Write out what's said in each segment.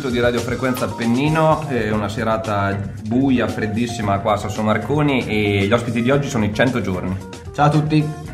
circuito di radiofrequenza Appennino, eh, una serata buia, freddissima qua a Sasso Marconi e gli ospiti di oggi sono i 100 giorni. Ciao a tutti.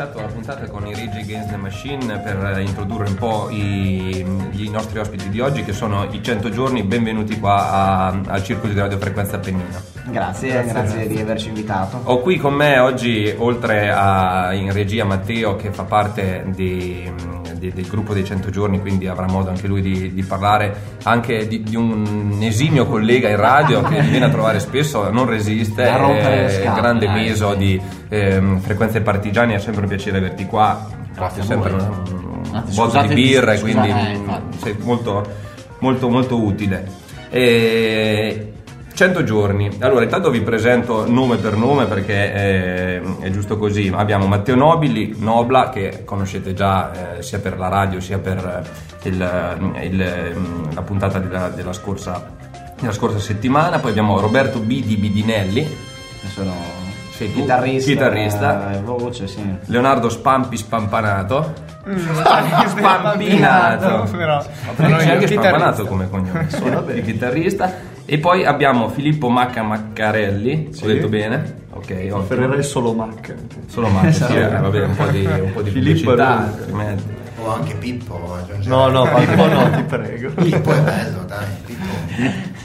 Iniziato la puntata con i Rage Against the Machine per introdurre un po' i, i nostri ospiti di oggi che sono i 100 giorni, benvenuti qua al circuito di radiofrequenza Appennino. Grazie, grazie, di averci invitato. Ho qui con me oggi, oltre a in regia Matteo che fa parte di- di- del gruppo dei 100 giorni, quindi avrà modo anche lui di, di parlare, anche di, di un esimio collega in radio che viene a trovare spesso, non resiste, è scatole, grande dai. meso di ehm, frequenze partigiane, è sempre un piacere averti qua, Grazie sempre voi. un, un botto di birra, quindi eh, sei molto, molto, molto utile. E 100 giorni. Allora, intanto vi presento nome per nome perché è, è giusto così. Abbiamo Matteo Nobili, Nobla, che conoscete già eh, sia per la radio sia per eh, il- il- la puntata della, della scorsa, della scorsa settimana. Poi abbiamo Roberto B di Bidinelli, sono Sei tu? chitarrista, Chitarrista. eh, voce, sì. Leonardo Spampi Spampanato Spampinato. Però, Però c'è anche spampanato come cognome, il chitarrista. E poi abbiamo Filippo Macca Maccarelli, ho detto bene? Ok. Preferirei solo Mac. Solo Macca, sì, eh, vabbè, un po' di, un po' di Filippo altrimenti. O anche Pippo. No, no, Pippo no, ti prego. Pippo è bello, dai, Pippo.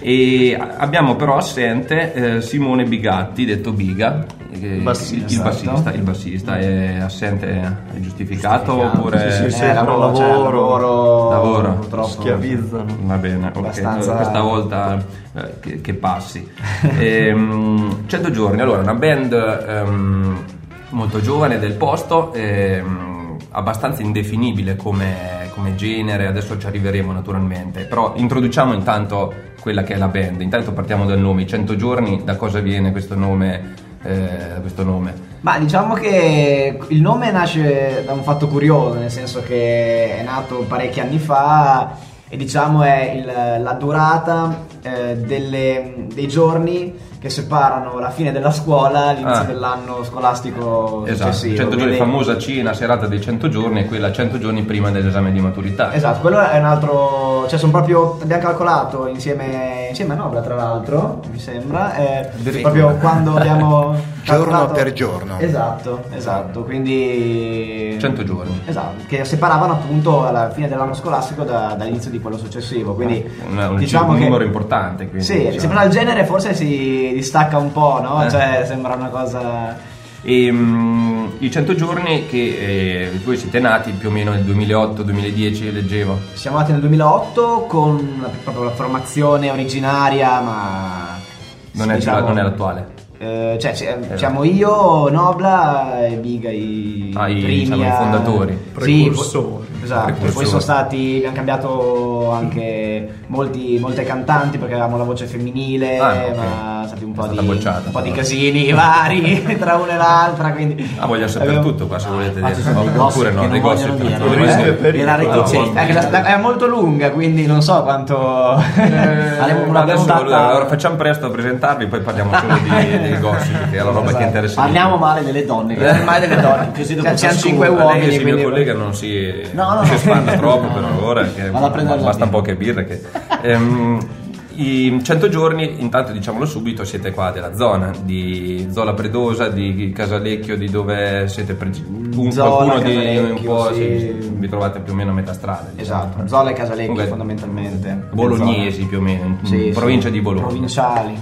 E abbiamo però assente eh, Simone Bigatti, detto Biga, che- Bassista. il bassista, il bassista è assente, è giustificato, Giustificato. oppure... Sì, sì, sì. Eh, lavoro, cioè, lavoro. lavoro, Lavoro. purtroppo. Schiavizzano. Va bene, Abbastanza- questa volta eh, che, che passi. Ehm, 100 giorni, allora una band ehm, molto giovane del posto, ehm, abbastanza indefinibile come, come genere, adesso ci arriveremo naturalmente, però introduciamo intanto quella che è la band, intanto partiamo dal nome, I 100 giorni, da cosa viene questo nome? eh, questo nome? Ma diciamo che il nome nasce da un fatto curioso, nel senso che è nato parecchi anni fa e diciamo è il- la durata eh, delle- dei giorni che separano la fine della scuola all'inizio Ah. dell'anno scolastico Esatto, successivo. 100 giorni, Quindi- famosa cena, serata dei 100 giorni e quella 100 giorni prima dell'esame di maturità. Esatto, quello è un altro, cioè sono proprio, abbiamo calcolato insieme, insieme a Nobla tra l'altro, mi sembra, eh, proprio quando abbiamo Giorno calcolato- per giorno. Esatto, esatto, quindi... 100 giorni. Esatto, che separavano appunto alla fine dell'anno scolastico da- dall'inizio di quello successivo, quindi Un, un diciamo un che... numero importante. Quindi, Sì, diciamo. sembra il genere forse si distacca un po', no? Eh. Cioè sembra una cosa... E, mm, I 100 giorni che eh, voi siete nati più o meno nel 2008-2010, leggevo. Siamo nati nel 2008 con la, proprio la formazione originaria, ma... Non è, diciamo- non è l'attuale. Eh, cioè, ci- siamo io, Nobla e Biga i, Ah, i, primi diciamo, i fondatori. Sì, Precursori. Poi- esatto, poi sono stati, abbiamo cambiato anche molti, molte cantanti perché avevamo la voce femminile, Ah, ok. ma stati un po' di, bocciata, un po' di casini vari tra una e l'altra, quindi... Ah, voglio sapere abbiamo- tutto qua se volete ma dire. Oppure no, dei non gossip. Per- Era Ah, reticente. È, molto lunga, quindi non so quanto... Una Adesso puntata- allora, facciamo presto a presentarvi, poi parliamo solo di, dei gossip, che è la roba Esatto. che interessa. di Parliamo male delle donne. Eh, male delle donne. Così Cioè, dopo ciascuno- cinque uomini, signor quindi- collega, non si, No, no, non si no. espanda troppo per ora, basta poche birre. Che, Ehm, I 100 giorni, intanto diciamolo subito, siete qua della zona di Zola Predosa, di Casalecchio, di dove siete pre- un, Zola, qualcuno di un po', sì. sì, vi trovate più o meno a metà strada. diciamo. Esatto, Zola e Casalecchio Comunque, fondamentalmente. Bolognesi più o meno, Sì, provincia sì, di Bologna. Provinciali.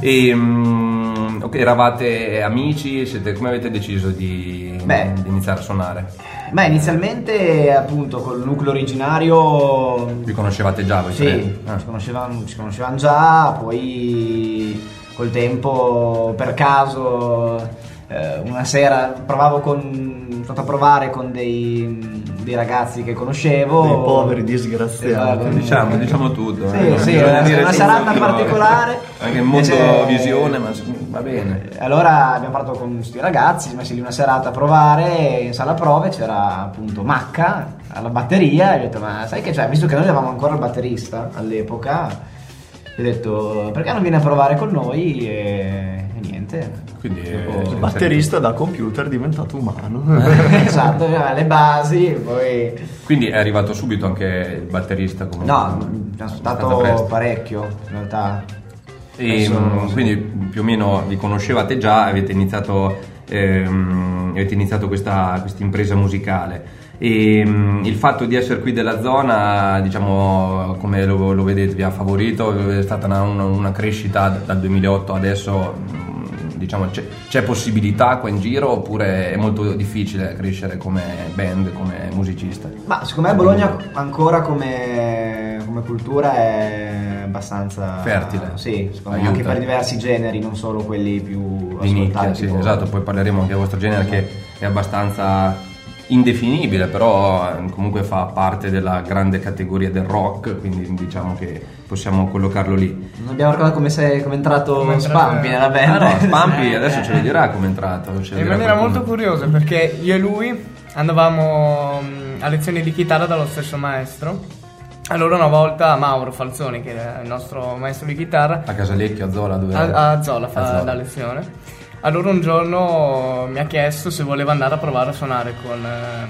E, mm, ok, eravate amici, siete, come avete deciso di, Beh. di iniziare a suonare? Beh, inizialmente appunto col nucleo originario Vi conoscevate già voi sì? Ah. ci conoscevamo, ci conoscevamo già, poi col tempo per caso eh, una sera provavo con sono stato a provare con dei, dei ragazzi che conoscevo Dei poveri disgraziati. Esatto. Diciamo, diciamo tutto. Sì, eh. sì, una- dire una serata particolare. Anche in mondo Invece- visione, ma va bene. Eh, Allora abbiamo parlato con questi ragazzi, siamo messi lì una serata a provare, in sala prove c'era appunto Macca alla batteria e ho detto ma sai che c'è, visto che noi avevamo ancora il batterista all'epoca, gli ho detto perché non viene a provare con noi e, e niente. Quindi, eh, Il batterista da computer è diventato umano. esatto, aveva le basi, poi... Quindi è arrivato subito anche il batterista comunque. No, è stato parecchio in realtà. E, Adesso- mm, quindi più o meno vi conoscevate già, avete iniziato, ehm, avete iniziato questa questa impresa musicale. E mm, il fatto di essere qui della zona, diciamo, come lo, lo vedete, vi ha favorito? È stata una, una- una crescita dal 2008 adesso? Diciamo, c'è, c'è possibilità qua in giro oppure è molto difficile crescere come band, come musicista? Ma secondo me Bologna ancora come, come cultura è abbastanza Fertile. Sì, secondo me Aiuta. anche per diversi generi, non solo quelli più di nicchia, ascoltati. sì, esatto, poi parleremo anche del vostro genere che è abbastanza indefinibile, però eh, comunque fa parte della grande categoria del rock, quindi diciamo che possiamo collocarlo lì. Non abbiamo ricordato come, sei, come è entrato Come è Spampi nella Ah band. no, Spampi Eh, adesso ce lo dirà come è entrato. ce In maniera qualcuno. molto curiosa perché io e lui andavamo mm, a lezioni di chitarra dallo stesso maestro. Allora una volta Mauro Falzoni, che era il nostro maestro di chitarra, A Casalecchio, a Zola, dove a, a Zola fa A Zola. la lezione. Allora un giorno mi ha chiesto se voleva andare a provare a suonare con, ehm,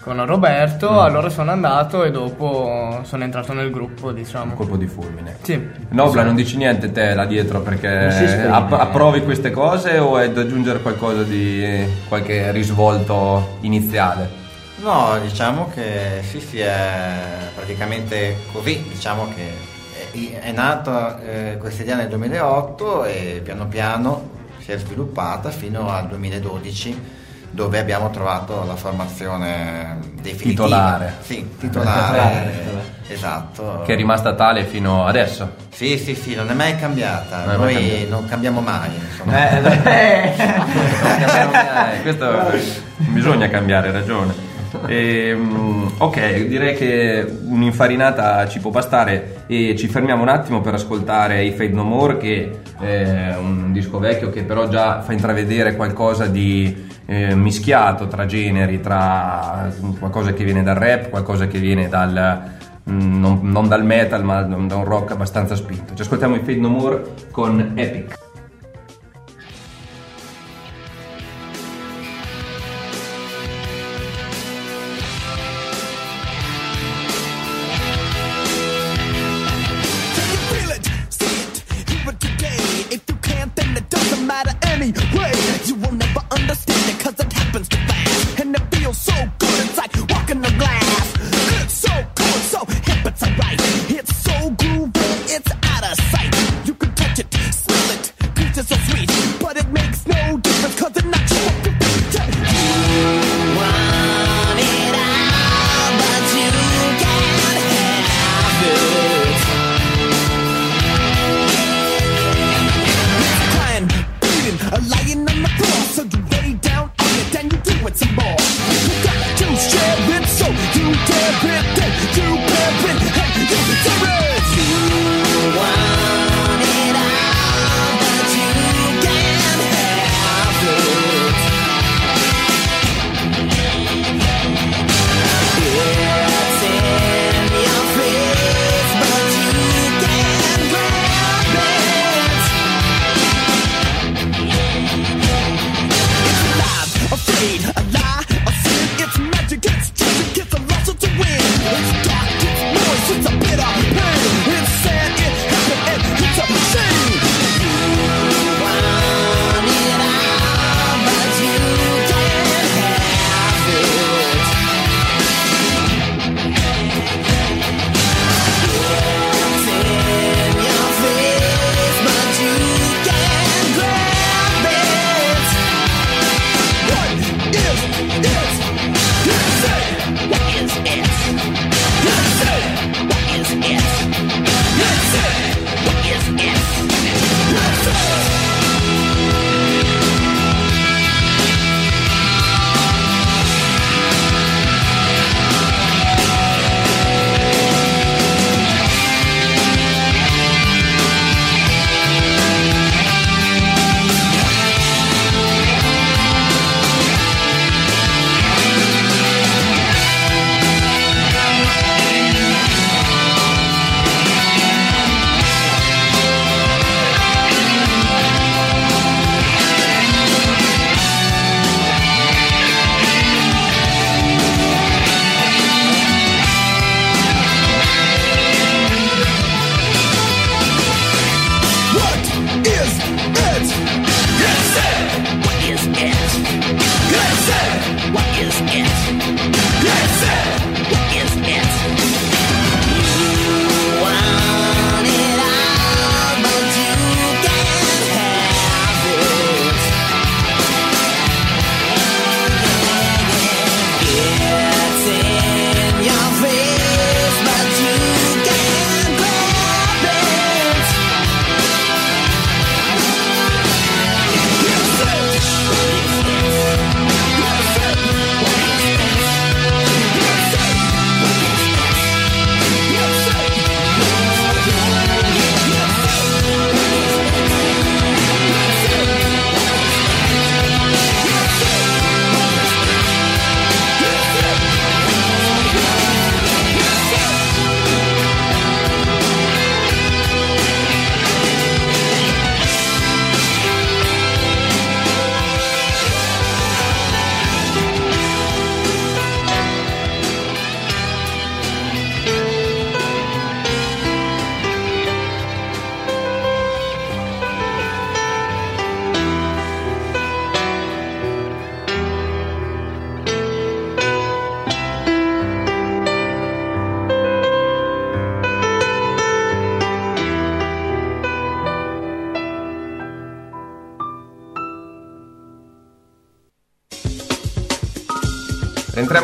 con Roberto, allora sono andato e dopo sono entrato nel gruppo, Un diciamo. colpo di fulmine. Sì. Nobla, non dici niente te là dietro perché app- approvi queste cose o è da aggiungere qualcosa di qualche risvolto iniziale? No, diciamo che sì, sì, è praticamente così, diciamo che è, è nato eh, questa idea nel 2008 e piano piano si è sviluppata fino al 2012 dove abbiamo trovato la formazione definitiva. Titolare. Sì, Titolare, titolare, titolare. esatto. Che è rimasta tale fino adesso. Sì, sì, sì, non è mai cambiata, Non è mai noi cambiata. non cambiamo mai. Insomma. Eh, Eh, questo bisogna cambiare, hai ragione. Ehm, ok, direi che un'infarinata ci può bastare e ci fermiamo un attimo per ascoltare i Fade No More che è un disco vecchio che però già fa intravedere qualcosa di eh, mischiato tra generi, tra qualcosa che viene dal rap, qualcosa che viene dal mm, non, non dal metal ma da un rock abbastanza spinto. Ci ascoltiamo i Fade No More con Epic.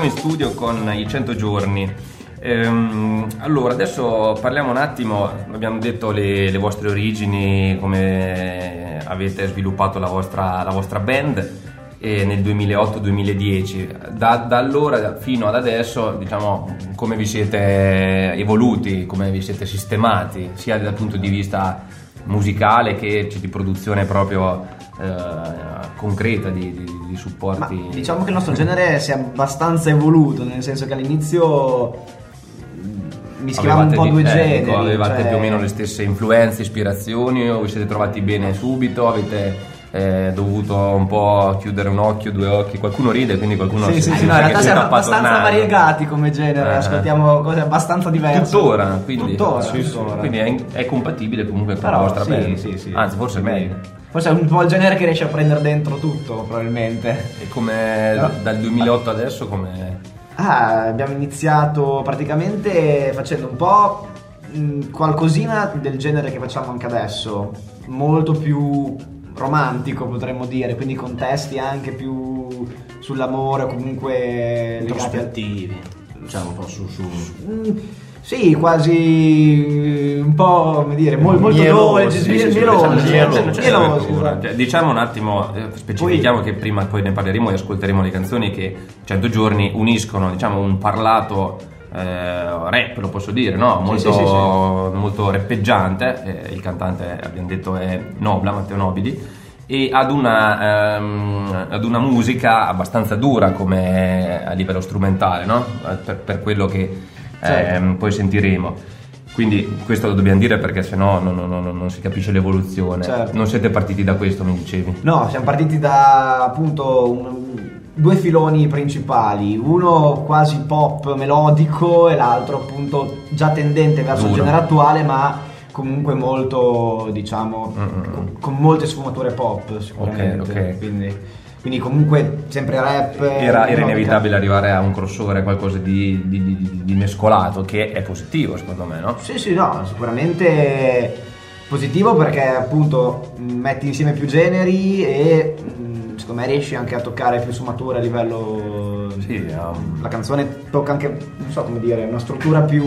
Entriamo in studio con i 100 giorni. Ehm, allora, adesso parliamo un attimo, abbiamo detto le, le vostre origini, come avete sviluppato la vostra, la vostra band eh, nel 2008-2010. Da, da allora fino ad adesso, diciamo, come vi siete evoluti, come vi siete sistemati, sia dal punto di vista musicale che di produzione proprio eh, concreta di, di- di Ma supporti. diciamo che il nostro genere si è abbastanza evoluto, nel senso che all'inizio mischiavamo un po' due eh, generi. dico, avevate cioè- più o meno le stesse influenze, ispirazioni, o vi siete trovati bene subito? Avete eh, dovuto un po' chiudere un occhio, due occhi? Qualcuno ride, quindi qualcuno Sì, si- sì, sì, no, in realtà si siamo sta abbastanza padronando. variegati come genere, Eh. ascoltiamo cose abbastanza diverse. Tuttora, quindi, Tuttora, Sì, sì. tuttora. quindi è, è compatibile comunque con Però, la vostra sì, band. sì, sì. Anzi, forse è meglio. Forse è un po' il genere che riesce a prendere dentro tutto, probabilmente. E come No. dal 2008 adesso come Ah, abbiamo iniziato praticamente facendo un po' mh, qualcosina del genere che facciamo anche adesso, molto più romantico potremmo dire, quindi con testi anche più sull'amore o comunque introspettivi, diciamo un po' su, su... Mm, Sì, quasi un po' come dire, mol- molto Mielosi, dolci, sì, miel- sì, sì, mielosi, diciamo. Cioè, un attimo, eh, specifichiamo che prima poi ne parleremo e ascolteremo le canzoni che 100 giorni uniscono, diciamo, un parlato eh, rap, lo posso dire, no? Molto, sì, sì, sì. molto rappeggiante, eh, il cantante abbiamo detto è Nobla, Matteo Nobili, e ad una, ehm, ad una musica abbastanza dura come a livello strumentale, no? Eh, Per, per quello che Certo. ehm, poi sentiremo. Quindi questo lo dobbiamo dire perché sennò non, non- non- non si capisce l'evoluzione. Certo. Non siete partiti da questo, mi dicevi. No, siamo partiti da appunto un- due filoni principali, uno quasi pop melodico e l'altro appunto già tendente verso il Duro. genere attuale ma comunque molto diciamo con, con molte sfumature pop sicuramente. Ok, ok. Quindi, quindi comunque sempre rap. Era, era inevitabile arrivare a un crossover, qualcosa di, di- di- di mescolato, che è positivo secondo me, no? Sì, sì, no, sicuramente positivo perché appunto metti insieme più generi e secondo me riesci anche a toccare più sfumature a livello... Sì, um, La canzone tocca anche, non so come dire, una struttura più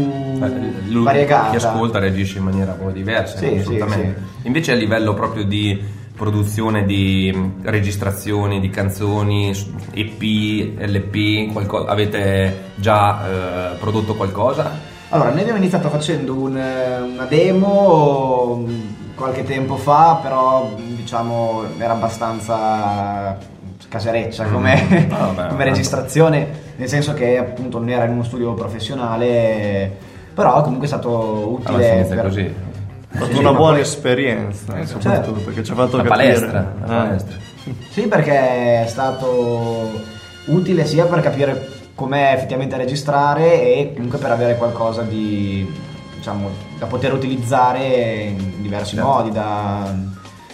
lui- variegata. Chi ascolta reagisce in maniera poi diversa, Sì, assolutamente. sì, Invece a livello proprio di produzione di mh, registrazioni di canzoni, EP, LP, qualco- avete già eh, prodotto qualcosa? Allora, noi abbiamo iniziato facendo un, eh, una demo mh, qualche tempo fa, però diciamo era abbastanza casereccia come, Mm. Ah, vabbè, come registrazione, nel senso che appunto non era in uno studio professionale, però comunque è stato utile. per- così. È stata Sì, una buona poi- esperienza, Eh, soprattutto certo. perché ci ha fatto La capire. palestra, la Eh. palestra. Sì, perché è stato utile sia per capire com'è effettivamente registrare e comunque per avere qualcosa di diciamo da poter utilizzare in diversi Certo. modi da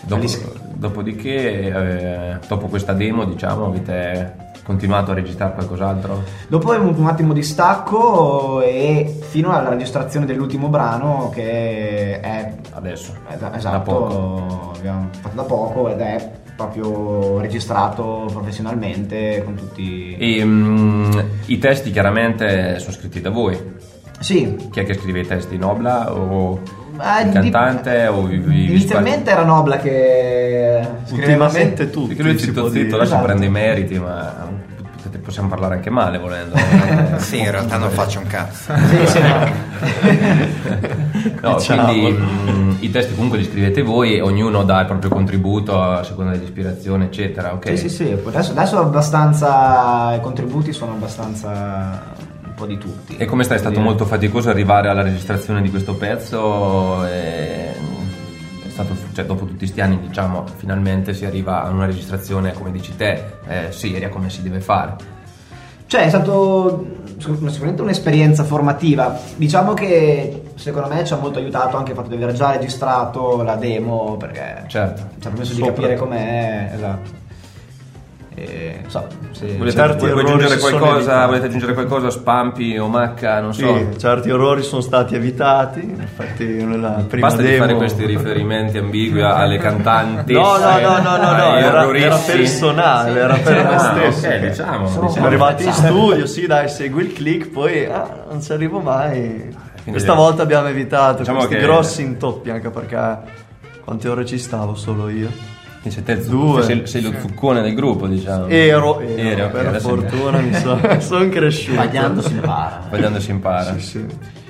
Dopo- dopodiché, eh, dopo questa demo, diciamo, avete continuato a registrare qualcos'altro? Dopo un attimo di stacco e fino alla registrazione dell'ultimo brano che è Adesso. Da- Da esatto, poco. abbiamo fatto da poco ed è proprio registrato professionalmente con tutti... E mm, i testi chiaramente sono scritti da voi. Sì, Chi è che scrive i testi? Nobla o Eh, il di- cantante o vi, vi- vi inizialmente era Nobla che scriveva Ultimamente sempre- tutti. Perché lui zitto zitto, adesso Esatto. prende i meriti, ma potete- possiamo parlare anche male volendo. Eh, Sì, in realtà non faccio un cazzo. Sì, sì, no. No, quindi mm, i testi comunque li scrivete voi e ognuno dà il proprio contributo a seconda dell'ispirazione, eccetera, ok? Sì, sì, sì, adesso, adesso abbastanza i contributi sono abbastanza po' di tutti. E come stai? È stato Quindi- molto faticoso arrivare alla registrazione di questo pezzo? E... È stato, cioè, dopo tutti questi anni, diciamo, finalmente si arriva a una registrazione, come dici te, eh, seria, come si deve fare. Cioè, è stato sicuramente un'esperienza formativa. Diciamo che secondo me ci ha molto aiutato anche il fatto di aver già registrato la demo, perché Certo. ci ha permesso di capire com'è. Esatto. Eh, so, se, volete, se vuoi, vuoi aggiungere qualcosa, volete aggiungere qualcosa? Spampi o Macca? Non so. Sì, certi errori sono stati evitati. Infatti, nella prima Basta demo... di fare questi riferimenti ambigui alle cantanti. No, no, no, no, no, no era, era, personale, sì, era per me ah, stesso. Okay, diciamo, sono diciamo, arrivati in studio, sì, dai, segui il click, poi ah, non ci arrivo mai. Ah, quindi Questa volta abbiamo evitato diciamo questi che... grossi intoppi anche perché quante ore ci stavo solo io. Invece te Due. Sei, sei lo zuccone del gruppo, diciamo. Ero, ero, ero okay, per fortuna mi so, sono cresciuto. Sbagliando si impara. Sbagliando si impara. Sì, sì.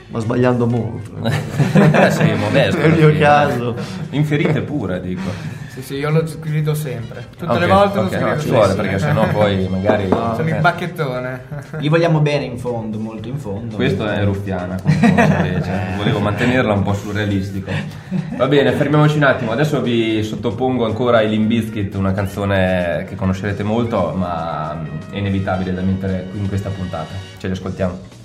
Ma sbagliando molto. Sei modesto. Nel mio caso. Inferite pure, dico. Sì, sì, io lo grido sempre. Tutte okay, le volte okay, lo scrivo. no, ci vuole perché sennò poi magari. No, Sono il eh. bacchettone. Gli vogliamo bene in fondo, molto in fondo. Questo è ruffiana. Invece. Volevo mantenerla un po' surrealistico. Va bene, fermiamoci un attimo. Adesso vi sottopongo ancora i Limbiskit, una canzone che conoscerete molto, ma è inevitabile da mettere in questa puntata. Ce li ascoltiamo.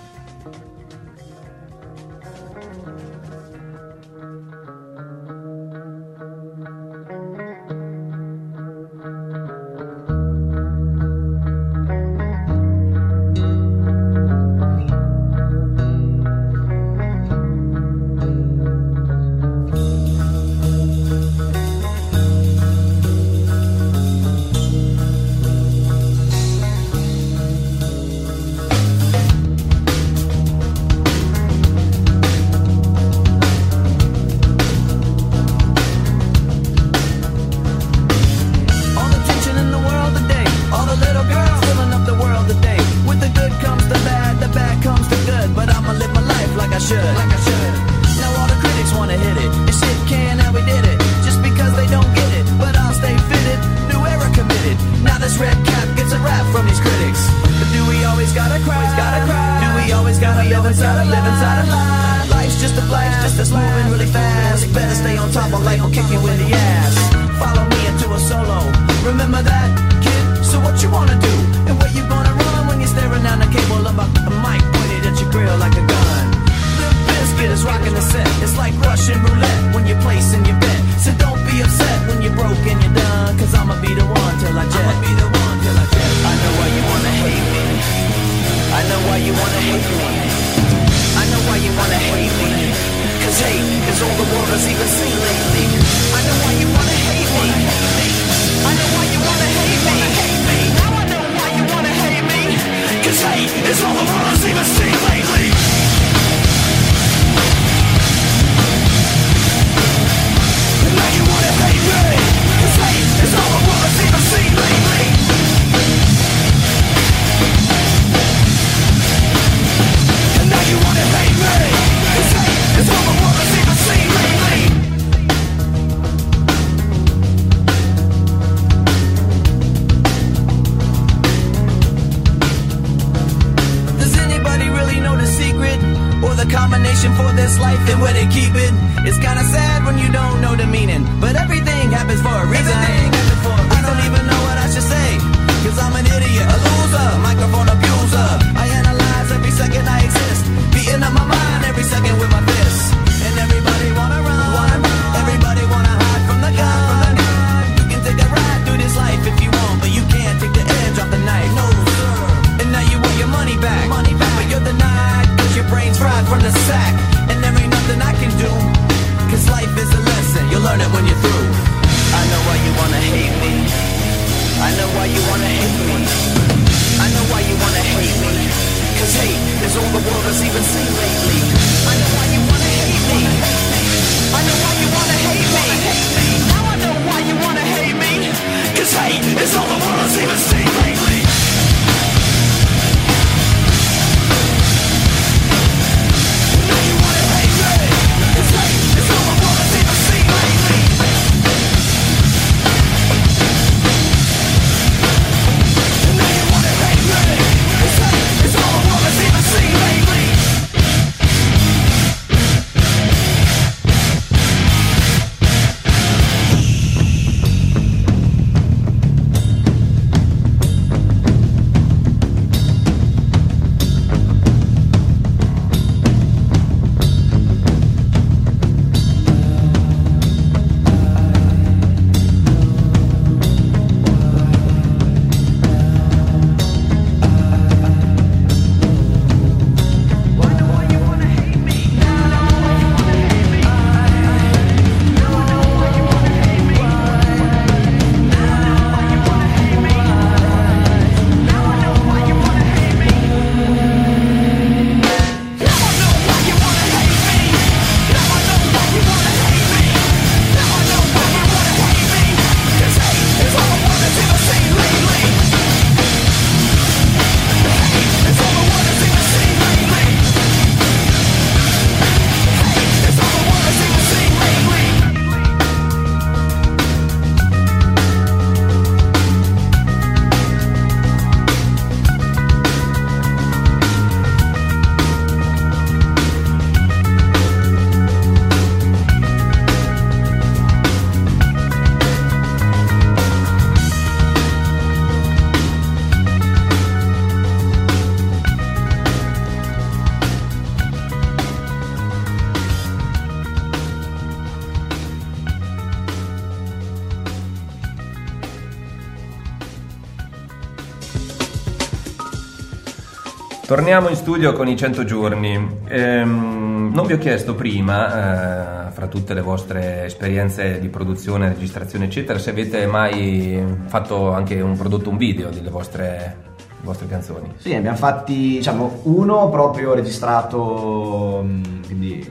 Torniamo in studio con i 100 giorni. Ehm, non vi ho chiesto prima, eh, fra tutte le vostre esperienze di produzione, registrazione, eccetera, se avete mai fatto anche un prodotto, un video delle vostre, vostre canzoni. Sì, abbiamo fatti, diciamo, uno proprio registrato, mh, quindi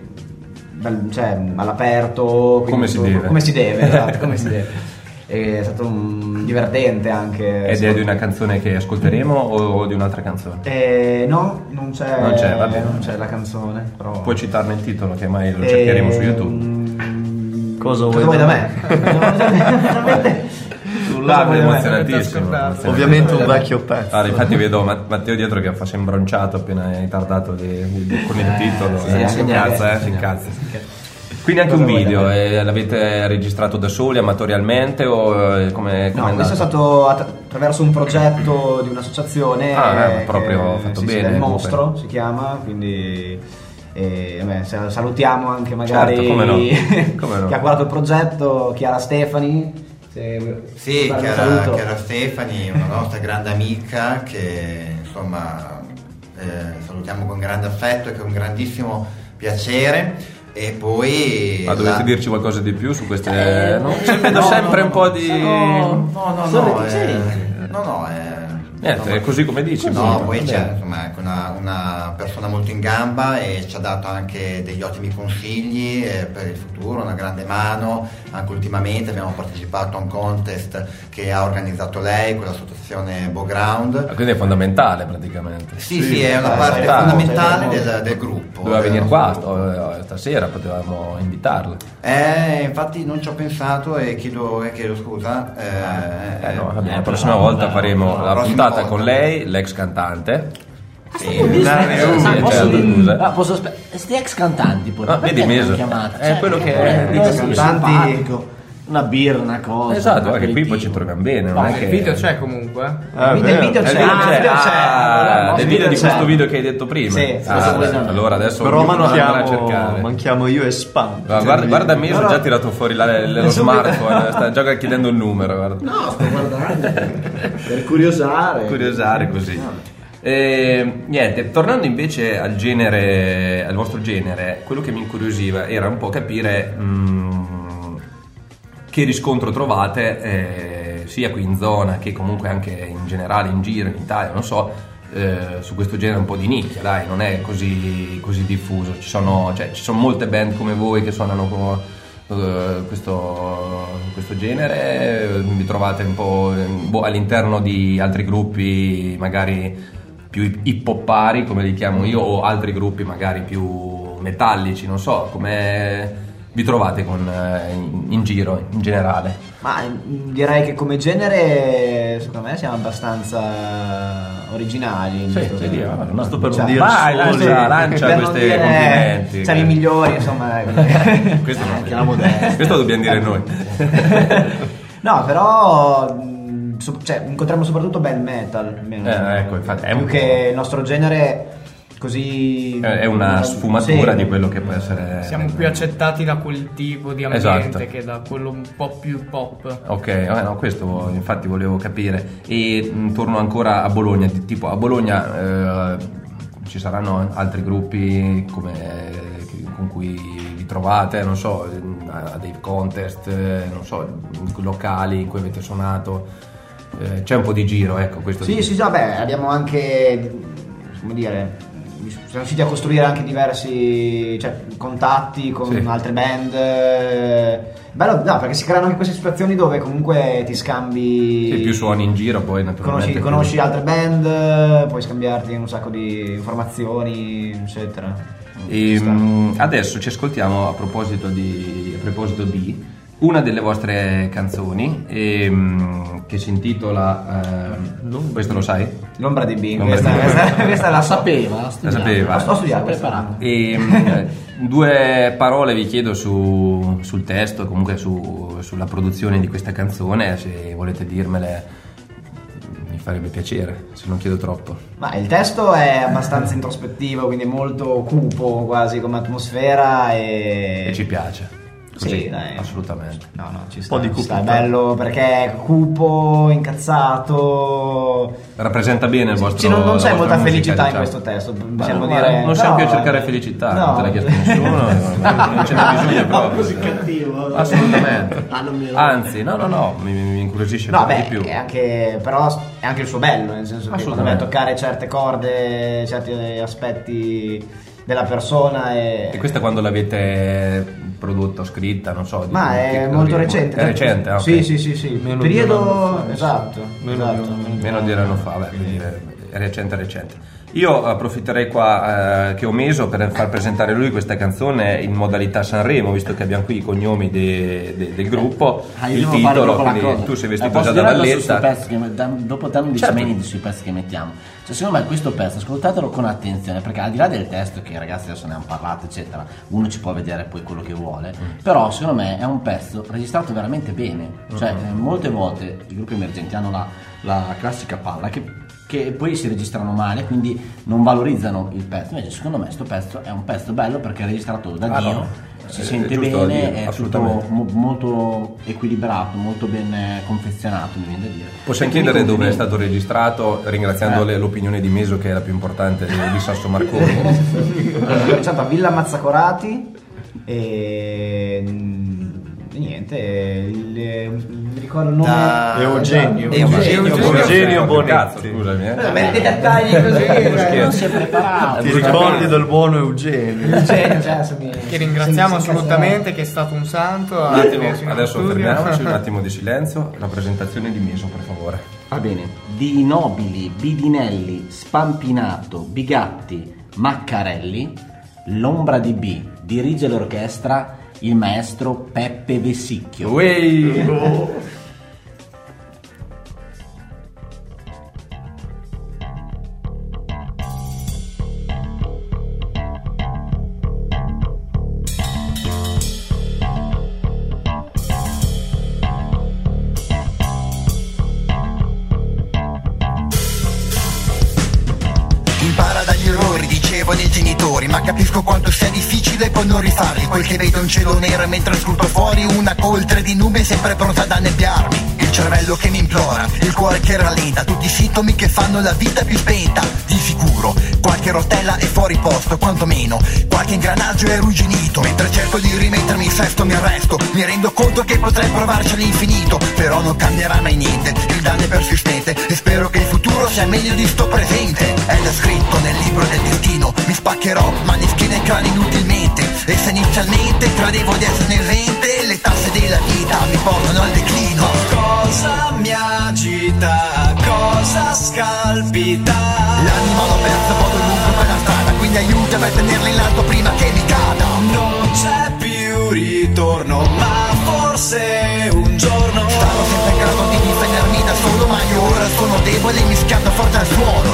bel- cioè, all'aperto. quindi Come si deve. Come si deve, esatto, come si deve. È stato un- divertente anche. Ed è di una canzone che ascolteremo o, o di un'altra canzone? Eh, no, non c'è, Non c'è, va bene. non c'è la canzone. Però... Puoi citarne il titolo che mai lo cercheremo su YouTube. YouTube. Cosa Cosa vuoi vuoi da vuoi da me? emozionatissimo. Ascoltato. Ovviamente un vecchio pezzo. Ah, infatti vedo Ma- Matteo dietro che fa imbronciato appena è ritardato di- di- con il titolo. sì, eh, sì, si incazza, eh, si incazza. Quindi anche Cosa un video, eh, l'avete registrato da soli, amatorialmente o eh, come No, come questo è stato att- attraverso un progetto di un'associazione. Ah, eh, che- proprio fatto sì, sì, bene, il mostro si chiama, quindi eh, sa- salutiamo anche magari Certo, come no, come no. chi ha guardato il progetto, Chiara Stefani. se- Sì, che che era Stefani, una nostra grande amica che insomma eh, salutiamo con grande affetto e con grandissimo piacere. E poi. Ma dovete la- dirci qualcosa di più su queste... Eh, no? Vedo no, sempre no, un po' no, di... No, no, no, no, eh, no, no, eh, Niente, insomma, è così come dici. No, poi Va c'è insomma, anche una, una persona molto in gamba e ci ha dato anche degli ottimi consigli eh, per il futuro, una grande mano. Anche ultimamente abbiamo partecipato a un contest che ha organizzato lei con l'associazione Bowground. Ah, Quindi è fondamentale praticamente. Sì, sì, è una eh, parte sì, fondamentale sì, del, del gruppo. Doveva Eh, venire qua eh, stasera, potevamo invitarlo. Eh, infatti non ci ho pensato e chiedo, e chiedo scusa. Eh, Eh, no, vabbè, eh, la prossima volta no, faremo no, la puntata volta. con lei, l'ex cantante. sì, Sì, Ah, posso, ah, posso aspe- Sti ex cantanti poi. Ah, vedi, non Meso? chiamata? È quello che- eh, dico, sì, cantanti- Una birra, una cosa. Esatto, un anche qui poi ci troviamo bene. Non Ma è il che... video c'è comunque. Ah, Il video- video c'è. il video Ah, c'è. video c'è. Ah, Il del video di c'è. questo video che hai detto prima. Sì, Ah, vedendo. allora adesso Però manchiamo, cercare. manchiamo io e Spam. Guarda, guarda, guarda Meso, No, ha no. già tirato fuori la- lo Subito. smartphone, sta già chiedendo il numero. Guarda. No, sto guardando per curiosare. curiosare così. Eh, niente, tornando invece al genere, al vostro genere, quello che mi incuriosiva era un po' capire mm, che riscontro trovate eh, sia qui in zona che comunque anche in generale in giro in Italia, non so, eh, su questo genere un po' di nicchia, dai, non è così, così diffuso. Ci sono, cioè, ci sono molte band come voi che suonano con eh, questo, questo genere, vi trovate un po' boh, all'interno di altri gruppi magari più hip hoppari come li chiamo io o altri gruppi magari più metallici, non so, come vi trovate con, eh, in, in giro in generale? Ma mm, direi che come genere, secondo me, siamo abbastanza originali. Sì, Questo- sì, Dio, guarda, no, sto per Cioè, dire vai, lancia, lancia per non questi dire, complimenti. Siamo i migliori, insomma. ecco. Questo, no. Anche la modesta. Questo dobbiamo dire noi. no, però so- cioè, incontriamo soprattutto bel metal. almeno. Eh, ecco, infatti, è più un che po'- il nostro genere così... È una sfumatura Sì. di quello che può essere. Siamo più accettati da quel tipo di ambiente Esatto. che da quello un po' più pop. Ok, eh, no, questo infatti volevo capire. E mh, torno ancora a Bologna, ti- tipo a Bologna eh, ci saranno altri gruppi come, che- con cui vi trovate, non so, a a dei contest, eh, non so, locali in cui avete suonato. Eh, c'è un po' di giro, ecco, questo Sì, di- sì, sì, vabbè, abbiamo anche, come dire, siamo riusciti a costruire anche diversi cioè, contatti con Sì. altre band. eh, Bello, no, perché si creano anche queste situazioni dove comunque ti scambi... Sì, più suoni in giro, poi naturalmente. Conosci, conosci altre band, puoi scambiarti un sacco di informazioni, eccetera. E, Ci mh, adesso ci ascoltiamo a proposito di, a proposito di una delle vostre canzoni ehm, che si intitola ehm, questo lo sai? L'ombra di B, questa, questa, questa la sapeva, la sapeva? Ho studiato, preparato. E, due parole vi chiedo su- sul testo, comunque su- sulla produzione di questa canzone, se volete dirmele mi farebbe piacere, se non chiedo troppo. Ma il testo è abbastanza introspettivo, quindi molto cupo quasi come atmosfera e... E ci piace. Così, Sì, dai. assolutamente. No, no, ci po' sta. di ci sta, è cupidità. bello perché è cupo, incazzato. Rappresenta bene il vostro Sì, non, non c'è molta musica, felicità in diciamo. questo testo. Possiamo non- dire. non siamo no, qui a cercare eh, felicità, no. non te l'ha chiesto nessuno, non ce n'è bisogno proprio. Così cattivo. Assolutamente. Ah, non mi- Anzi, no, no, no, mi, mi incuriosisce No, beh, di più. è anche, però è anche il suo bello, nel senso che secondo me toccare certe corde, certi aspetti della persona e... E questa quando l'avete prodotto, scritta, non so. di- Ma di- è di- molto di- recente. È recente, ah, ok. Sì, sì, sì, sì. Meno di un Periodo... anno fa, esatto. Meno esatto. di un anno. Meno di un anno fa, vabbè, quindi è recente, recente. Io approfitterei qua eh, che ho meso per far presentare lui questa canzone in modalità Sanremo, visto che abbiamo qui i cognomi de- de- del gruppo, Ah, il titolo, tu sei vestito già da valletta. dopo non dici Certo. niente sui pezzi che mettiamo. Cioè, secondo me questo pezzo, ascoltatelo con attenzione, perché al di là del testo, che ragazzi adesso ne hanno parlato, eccetera, uno ci può vedere poi quello che vuole, Mm. però secondo me è un pezzo registrato veramente bene. Cioè, Mm-hmm. molte volte i gruppi emergenti hanno la, la classica palla che, che poi si registrano male, quindi non valorizzano il pezzo. Invece, secondo me, questo pezzo è un pezzo bello perché è registrato da Ah, Dio. no. Si È sente giusto bene, è tutto assolutamente. mo- molto equilibrato, molto ben eh, confezionato, mi viene da dire. Possiamo chiedere dove è stato registrato, ringraziando Eh. l'opinione di Meso che è la più importante di, di Sasso Marconi. Allora, Realizzato a Villa Mazzacorati e... e niente, il, mi ricordo il nome... Da- Eugenio. Eugenio. Eugenio Bonetti. Scusami, eh. Dei dettagli così, cioè, Non si è preparato. Ti ricordi del buono Eugenio? Cioè, cioè, mi- Che ringraziamo assolutamente, che è stato un santo. Un attimo, adesso fermiamoci, un attimo di silenzio, la presentazione di Meso per favore. Va bene. Di Nobili, Bidinelli, Spampinato, Bigatti, Maccarelli, l'ombra di B dirige l'orchestra il maestro Peppe Vessicchio. Uei! dicevo dei genitori, ma capisco quanto sia difficile poi non rifarli. Quel che vedo un cielo nero mentre scuto fuori una coltre di nube sempre pronta ad annebbiarmi. Cervello che mi implora, il cuore che rallenta, tutti i sintomi che fanno la vita più spenta. Di sicuro, qualche rotella è fuori posto, quantomeno, qualche ingranaggio è arrugginito. Mentre cerco di rimettermi in sesto mi arresto, mi rendo conto che potrei provarci all'infinito, però non cambierà mai niente, il danno è persistente e spero che il futuro sia meglio di sto presente. È da scritto nel libro del destino, mi spaccherò maneschine e crani inutilmente. E se inizialmente credevo di essere esente, le tasse della vita mi portano al declino. Cosa mi agita, cosa scalpita L'anima l'ho persa un po' dovunque per la strada, quindi aiutami a tenerla in alto prima che mi cada. Non c'è più ritorno, ma forse un giorno Stavo sempre in grado di difendermi da solo, ma io ora sono debole e mi schianto forte al suolo.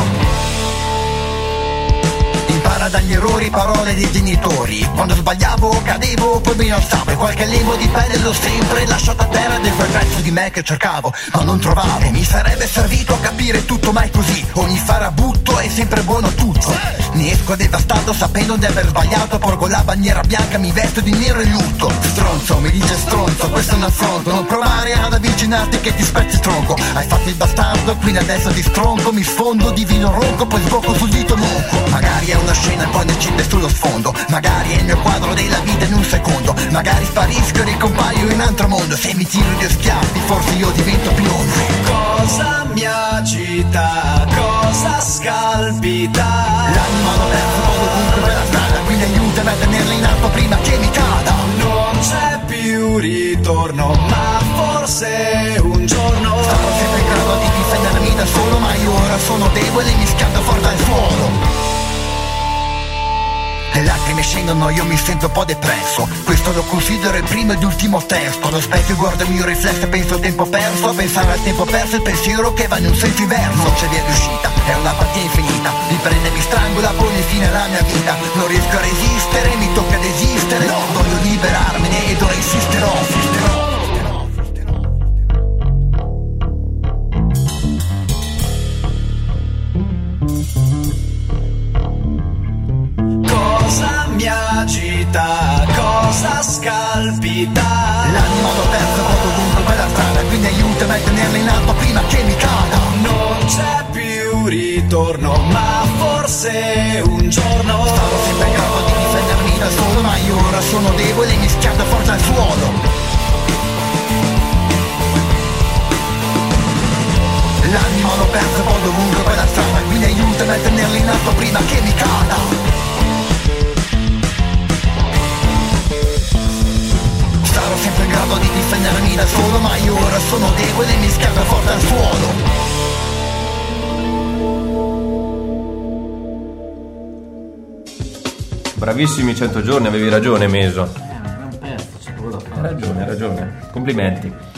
Dagli errori, parole dei genitori. Quando sbagliavo, cadevo, poi mi alzavo. E qualche lembo di pelle l'ho sempre lasciato a terra di quel pezzo di me che cercavo, ma non trovavo. E mi sarebbe servito a capire tutto, ma è così. Ogni farabutto è sempre buono tutto. Ne esco devastato sapendo di aver sbagliato. Porgo la bandiera bianca, mi vesto di nero e lutto. Stronzo, mi dice stronzo, questo è un affronto. Non provare ad avvicinarti che ti spezzi il tronco. Hai fatto il bastardo, quindi adesso ti stronco. Mi sfondo di vino ronco, poi sbocco sul dito lungo. Magari è una scena e poi ne cide sullo sfondo. Magari è il mio quadro della vita in un secondo. Magari sparisco e ricompaio in altro mondo. Se mi tiro di schiaffi, forse io divento biondo. Cosa mi agita, cosa scalpita L'anima l'ho persa un po' dovunque per la strada, quindi aiutami a tenerla in alto prima che mi cada. Non c'è più ritorno, ma forse un giorno Stavo sempre in grado di difendermi da solo, ma io ora sono debole e mi schianto forte al suolo. Le lacrime scendono, io mi sento un po' depresso. Questo lo considero il primo ed ultimo testo. Allo specchio guardo il mio riflesso e penso al tempo perso. A pensare al tempo perso il pensiero che va in un senso diverso Non c'è via d'uscita, è una partita infinita. Mi prende, mi strangola, pone fine alla mia vita. Non riesco a resistere, mi tocca desistere. No, voglio liberarmene ed ora insisterò, insisterò, Agita, cosa scalpita? L'anima l'ho persa proprio ovunque quella strada Quindi aiutami a tenerla in alto prima che mi cada. Non c'è più ritorno ma forse un giorno. Sarò sempre in grado di difendermi da solo Ma io ora sono debole e mi schianto forte al suolo. L'anima l'ho persa poi dovunque quella strada Quindi aiutami a tenerla in alto prima che mi cada sempre in grado di difendermi da solo Ma io ora sono debole e mi schianto forte al suolo Bravissimi 100 giorni, avevi ragione Meso. È un pezzo, c'è poco da Hai ragione, hai ragione. Complimenti.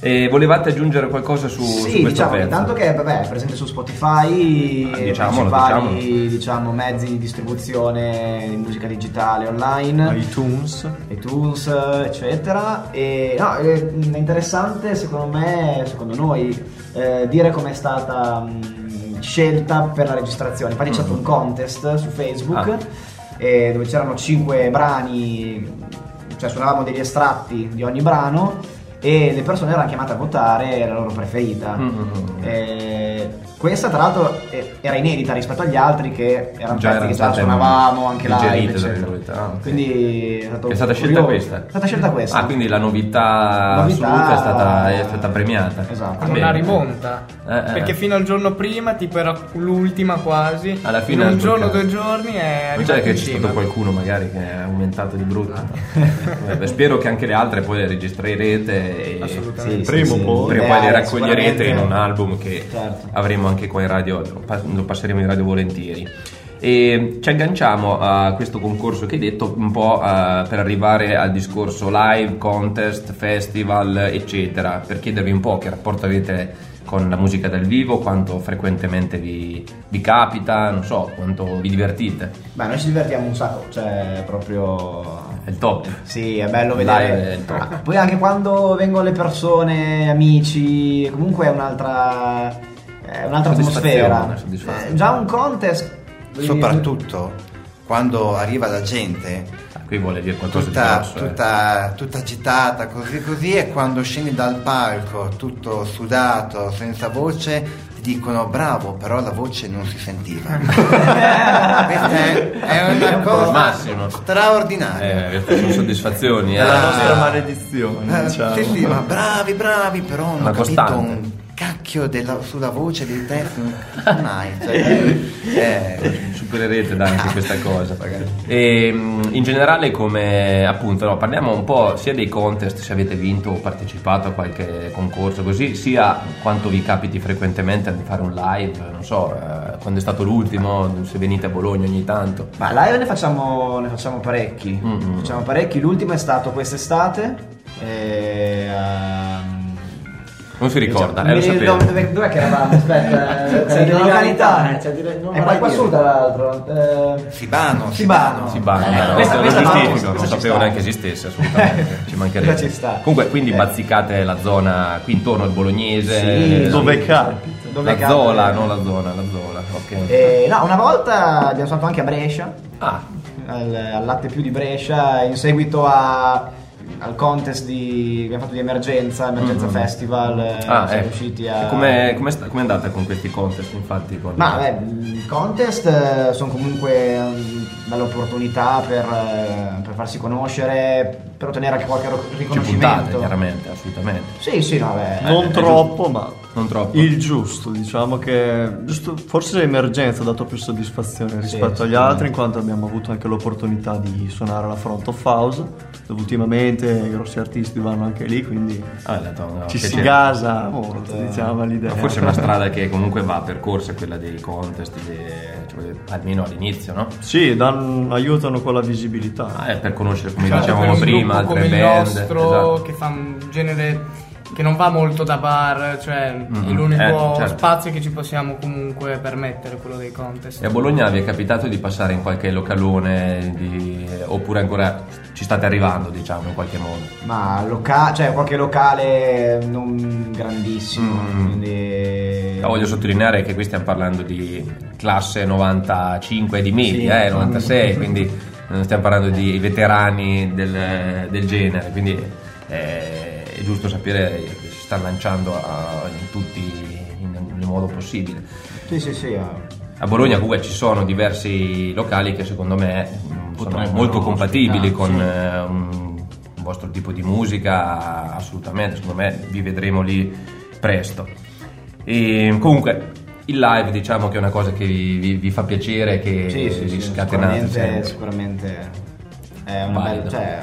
E volevate aggiungere qualcosa su, su Sì, questo diciamo, pezzo? intanto che vabbè, è presente su Spotify, Ah, i diciamolo, principali diciamo, mezzi di distribuzione di musica digitale online, iTunes. iTunes, eccetera. E no, è interessante secondo me, secondo noi, eh, dire com'è stata mh, scelta per la registrazione. Infatti c'è stato un contest su Facebook Ah. eh, dove c'erano 5 brani, cioè suonavamo degli estratti di ogni brano e le persone erano chiamate a votare la loro preferita. Mm-hmm. Eh, questa tra l'altro era inedita rispetto agli altri che erano Già pezzi che già suonavamo anche live. eccetera. Ah. Quindi è, stato È stata scelta questa? È stata scelta questa. Ah, quindi la novità, Novità- assoluta è stata, è stata premiata. Esatto. Va Una rimonta. Eh, eh. Perché fino al giorno prima, tipo era l'ultima quasi. Alla fine in un giorno, due giorni è Non c'è che c'è stato qualcuno magari che ha aumentato di brutto. Vabbè, spero che anche le altre poi le registrerete e Assolutamente. Sì, Prima sì, o poi. sì. prima o poi le Eh, raccoglierete in un album che Certo. Anche qua in radio, lo pa- lo passeremo in radio volentieri. E ci agganciamo a questo concorso che hai detto un po' eh, per arrivare al discorso live, contest, festival, eccetera, per chiedervi un po' che rapporto avete con la musica dal vivo, quanto frequentemente vi, vi capita, non so, quanto vi divertite. Beh, noi ci divertiamo un sacco, cioè proprio È il top. Sì, è bello Live vedere. il top. Ah, Poi anche quando vengono le persone, amici, comunque è un'altra, è un'altra atmosfera. soddisfazione. Eh, già un contest. Soprattutto quando arriva la gente Ah, Qui vuole dire qualcosa tutta, di grosso. eh. tutta, tutta agitata, così così, e quando scendi dal palco tutto sudato, senza voce, ti dicono bravo, però la voce non si sentiva. Questa è, è una cosa massimo. straordinaria. Eh, sono soddisfazioni. È la eh. nostra Sì. maledizione, Eh, diciamo. Sì, sì, ma bravi, bravi, però non Una ho capito costante. un cacchio della- sulla voce dei non- mai. Cioè, eh, supererete da anche questa cosa e mh, in generale come appunto no, parliamo un po' sia dei contest se avete vinto o partecipato a qualche concorso così sia quanto vi capiti frequentemente di fare un live non so eh, quando è stato l'ultimo se venite a Bologna ogni tanto Ma live ne facciamo, ne facciamo parecchi. Mm-mm. Facciamo parecchi. L'ultimo è stato quest'estate. E, ehm, non si ricorda eh, lo sapevo dove, dov'è che eravamo? Aspetta, eh, C'è di di località. eh, c'è di- non È qua, su tra l'altro. Eh, Sibano, Sibano. si bagna, Eh, no? questa- lo questa non questa ci sapevo sta. neanche esistesse assolutamente, ci mancherebbe. Questa ci sta. Comunque, quindi Eh. bazzicate la zona qui intorno al bolognese, Sì, Dove capita? Dove la zola, no la zona, la zola. Eh, no, una volta abbiamo fatto anche a Brescia, Ah, al, al Latte Più di Brescia, in seguito a- al contest di, abbiamo fatto di emergenza, Emergenza Festival. eh, ah, siamo eh. riusciti a. Come com'è andata con questi contest, infatti? Con... Ma beh, i contest eh, sono comunque una bella opportunità per, eh, per farsi conoscere, per ottenere anche qualche ci puntate, riconoscimento. chiaramente, assolutamente. Sì, sì, no, beh. Non è troppo, ma Non troppo. il giusto, diciamo che giusto, forse l'emergenza ha dato più soddisfazione rispetto agli sì. altri, in quanto abbiamo avuto anche l'opportunità di suonare alla Front of House, dove ultimamente i grossi artisti vanno anche lì, quindi Ah, no, ci si piacere. gasa molto, diciamo, Ma all'idea. forse è una strada che comunque va percorsa, quella dei contest, de- cioè, almeno all'inizio, no? Sì, danno- aiutano con la visibilità. Ah, è per conoscere, come Cioè, dicevamo prima, altre come il band. nostro esatto. che fa un genere che non va molto da bar, cioè Mhm. è l'unico Eh, certo. spazio che ci possiamo comunque permettere, quello dei contest. E a Bologna vi è capitato di passare in qualche localone di- oppure ancora ci state arrivando, diciamo, in qualche modo? Ma loca- cioè qualche locale non grandissimo, Mm. quindi... Ma voglio sottolineare che qui stiamo parlando di classe 95 di media, Sì. eh, 96, quindi non stiamo parlando di veterani del, del genere, quindi eh, è giusto sapere che si sta lanciando a- in tutti in, nel modo possibile. Sì, sì, sì. eh. A Bologna comunque ci sono diversi locali che secondo me mh, sono molto compatibili con sì. eh, un, un vostro tipo di musica, assolutamente, secondo me vi vedremo lì presto. E comunque il live diciamo che è una cosa che vi, vi- vi fa piacere, che Sì, sì, vi sì, scatenate sicuramente, sicuramente è una bella, cioè,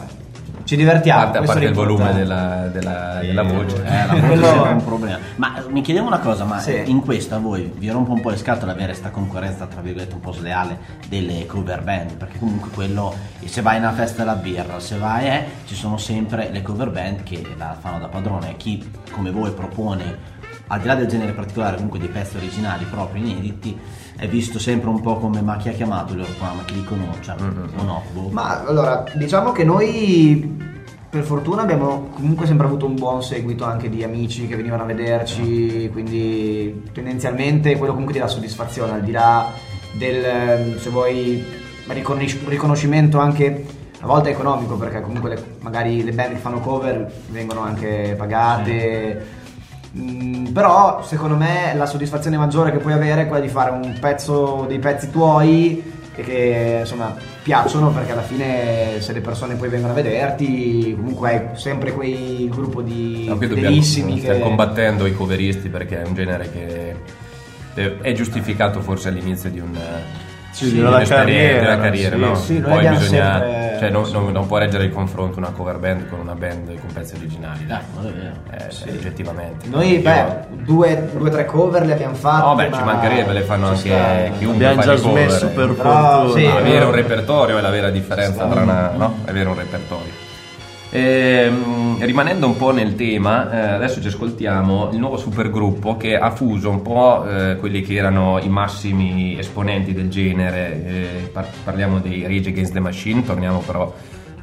ci divertiamo. A parte, a parte il volume della, della- della voce. Eh, la voce Quello- è un problema. Ma mi chiedevo una cosa, ma Sì. in questo a voi vi rompe un po' le scatole avere questa concorrenza, tra virgolette, un po' sleale delle cover band? Perché comunque quello, se vai in una festa della birra, se vai, eh, ci sono sempre le cover band che la fanno da padrone. Chi come voi propone, al di là del genere particolare, comunque dei pezzi originali propri, inediti, è visto sempre un po' come ma chi ha chiamato il loro qua, ma chi li conosce, o no? Boh. Ma allora, diciamo che noi per fortuna abbiamo comunque sempre avuto un buon seguito anche di amici che venivano a vederci, quindi tendenzialmente quello comunque ti dà soddisfazione, al di là del, se vuoi, riconosci- riconoscimento anche a volte economico, perché comunque le- magari le band che fanno cover vengono anche pagate. Mm, però secondo me la soddisfazione maggiore che puoi avere è quella di fare un pezzo dei pezzi tuoi e che insomma piacciono perché alla fine se le persone poi vengono a vederti comunque hai sempre quei gruppo di No, stiamo che combattendo i coveristi perché è un genere che è giustificato forse all'inizio di un Sì, una un'esperienza, carriera, una carriera, sì, no? sì, Poi bisogna, sempre- cioè, non, non- non può reggere il confronto una cover band con una band con pezzi originali, dai, Dai, eh, oggettivamente. noi Io- beh due o tre cover le abbiamo fatte No, beh, ma ci mancherebbe, le fanno anche sta. chiunque Abbiamo già cover, smesso eh. per Però, fortuna. sì, No, avere eh. un repertorio è la vera differenza tra una, no? avere un repertorio. Ehm, rimanendo un po' nel tema, eh, adesso ci ascoltiamo il nuovo supergruppo che ha fuso un po' eh, quelli che erano i massimi esponenti del genere. eh, par- parliamo dei Rage Against the Machine, torniamo però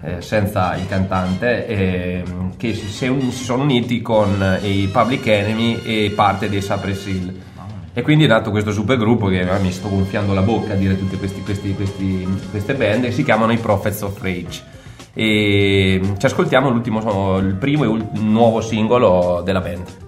eh, senza il cantante, ehm, che si, si- sono uniti con eh, i Public Enemy e parte dei Cypress Hill. E quindi è nato questo supergruppo che eh, mi sto gonfiando la bocca a dire tutte questi- questi- questi- queste band e si chiamano i Prophets of Rage. E ci ascoltiamo il primo e nuovo singolo della band.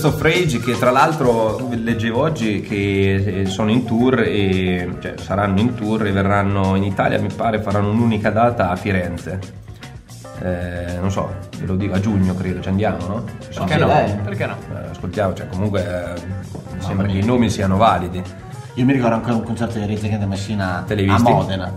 Prophets of Rage che tra l'altro leggevo oggi che sono in tour e cioè, saranno in tour e verranno in Italia mi pare faranno un'unica data a Firenze. Eh, non so, ve lo dico a giugno credo, ci andiamo, no? Perché no? Perché no? Eh, ascoltiamo, cioè comunque eh, mi sembra che i nomi siano validi. Io mi ricordo ancora un concerto di Against the Messina Te a? Modena.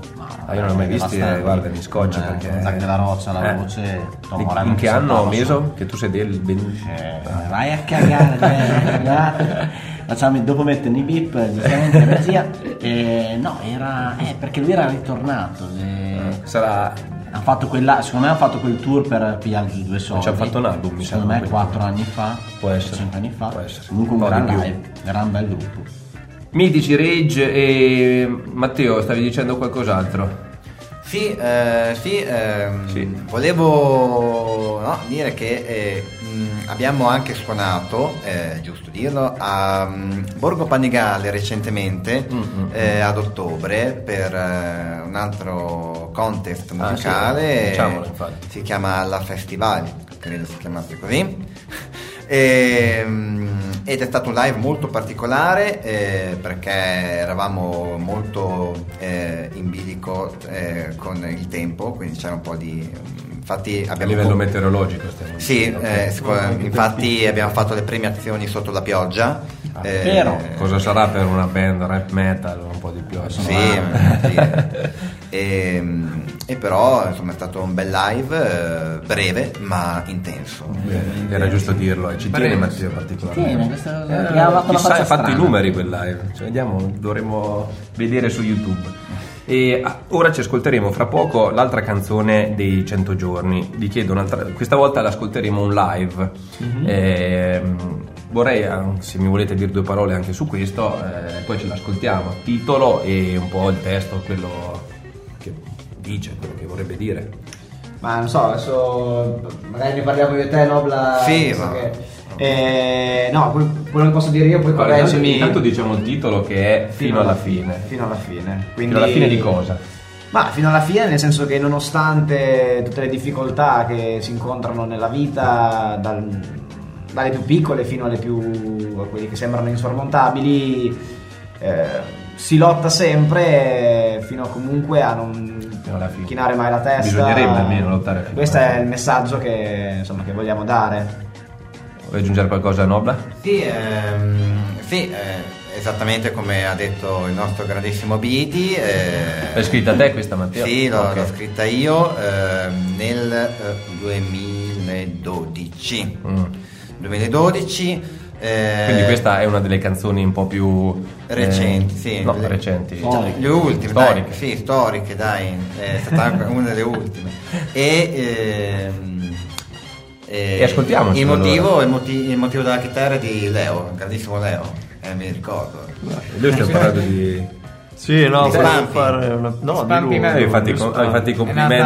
Ah, io non l'ho mai devastante. eh, guarda, mi scoccio eh, perché- Zac della Roccia, la Eh. voce, Tom Morello in che anno meso? sopra. Che tu sei del ben... Eh, vai a cagare. Facciamo, dopo mettono i beep, giustamente regia. E, no, era. Eh, perché lui era ritornato. e- Sarà Ha fatto quella, secondo me ha fatto quel tour per pigliare giù due soldi. Ci ha fatto un album, mi Secondo me quel 4 tour. anni fa. Può essere. 5 anni fa. Può essere. Comunque un Un gran live, gran bel gruppo. Mitici Rage e Matteo, stavi dicendo qualcos'altro? Sì, eh, sì, ehm, Sì. volevo no, dire che eh, abbiamo anche suonato, eh, giusto dirlo, a mh, Borgo Panigale recentemente, Mm, eh, ad ottobre, per eh, un altro contest Ah, musicale. sì, diciamolo, infatti. Si chiama La Festival, credo si chiamasse così. E, mm, ed è stato un live molto particolare eh, perché eravamo molto eh, in bilico eh, con il tempo, quindi c'era un po' di... Infatti A abbiamo... livello meteorologico stiamo Sì, dicendo, ok. eh, infatti abbiamo fatto le premiazioni sotto la pioggia. Ah, eh, vero. Cosa sarà per una band rap metal un po' di più? Sì, sì. E, e però insomma è stato un bel live, eh, breve ma intenso. Bene, Era giusto dirlo, e ci tiene. Matteo particolarmente. Tiene, cosa- Eh, mi ha fatto la chissà, ha fatto i numeri quel live. Cioè, vediamo, dovremmo vedere su YouTube. E ah, ora ci ascolteremo fra poco l'altra canzone dei 100 giorni. Vi chiedo un'altra, questa volta l'ascolteremo un live. Ehm, vorrei, eh, se mi volete dire due parole anche su questo, eh, poi ce l'ascoltiamo. Titolo e un po' il testo, quello dice, quello che vorrebbe dire. Ma non so, adesso magari ne parliamo io e te, Nobla. Sì, ma- che- Eh, no, quel- quello che posso dire io, poi Allora, intanto, correggimi. intanto diciamo il titolo che è Fino alla fine. Fino alla fine. Quindi... Fino alla fine di cosa? Ma fino alla fine, nel senso che nonostante tutte le difficoltà che si incontrano nella vita, dal- dalle più piccole fino alle più a quelli che sembrano insormontabili, eh, si lotta sempre fino comunque a non Fino alla fine. chinare mai la testa. Bisognerebbe almeno lottare fino Questo alla è fine. il messaggio che, insomma, che vogliamo dare. Vuoi aggiungere qualcosa, Nobla? Sì, ehm, sì, eh, esattamente come ha detto il nostro grandissimo Bidi. eh, L'hai scritta te questa Matteo? Sì, l'ho, Ok. l'ho scritta io ehm, nel eh, 2012. Mm. 2012. eh, Quindi questa è una delle canzoni un po' più Recenti, sì. No, Le- recenti. Cioè, le ultime, Storiche. dai, sì, storiche, dai, è stata una delle ultime. E, ehm, eh, E ascoltiamoci, Il motivo, allora. il, moti- il motivo della chitarra è di Leo, grandissimo Leo, eh, mi ricordo. Lui stiamo parlando di... Sì, no, volevo fare una... No, Spampi di lui, me- Hai fatto, i di com- Spampi. hai fatto i È complimenti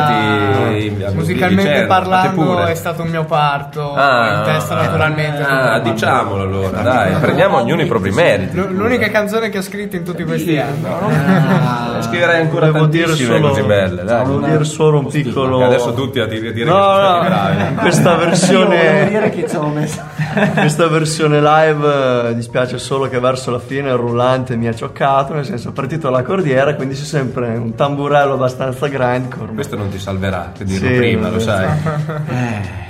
nata- a- musicalmente parlando è stato un mio parto Ah, in testa naturalmente Ah, tutto diciamolo allora, dai, prendiamo ognuno i propri meriti. L- l'unica canzone che ho scritto in tutti questi anni Ne Scriverai ancora dire tantissime solo- così belle, dai. Volevo dire solo un piccolo... Che adesso tutti a dire, dire No, che no, in questa versione... dire che ci messo. questa versione live eh, dispiace solo che verso la fine il rullante mi ha cioccato, nel senso è partito la cordiera, quindi c'è sempre un tamburello abbastanza grindcore. Questo non ti salverà, per dirlo Sì, prima, lo sai.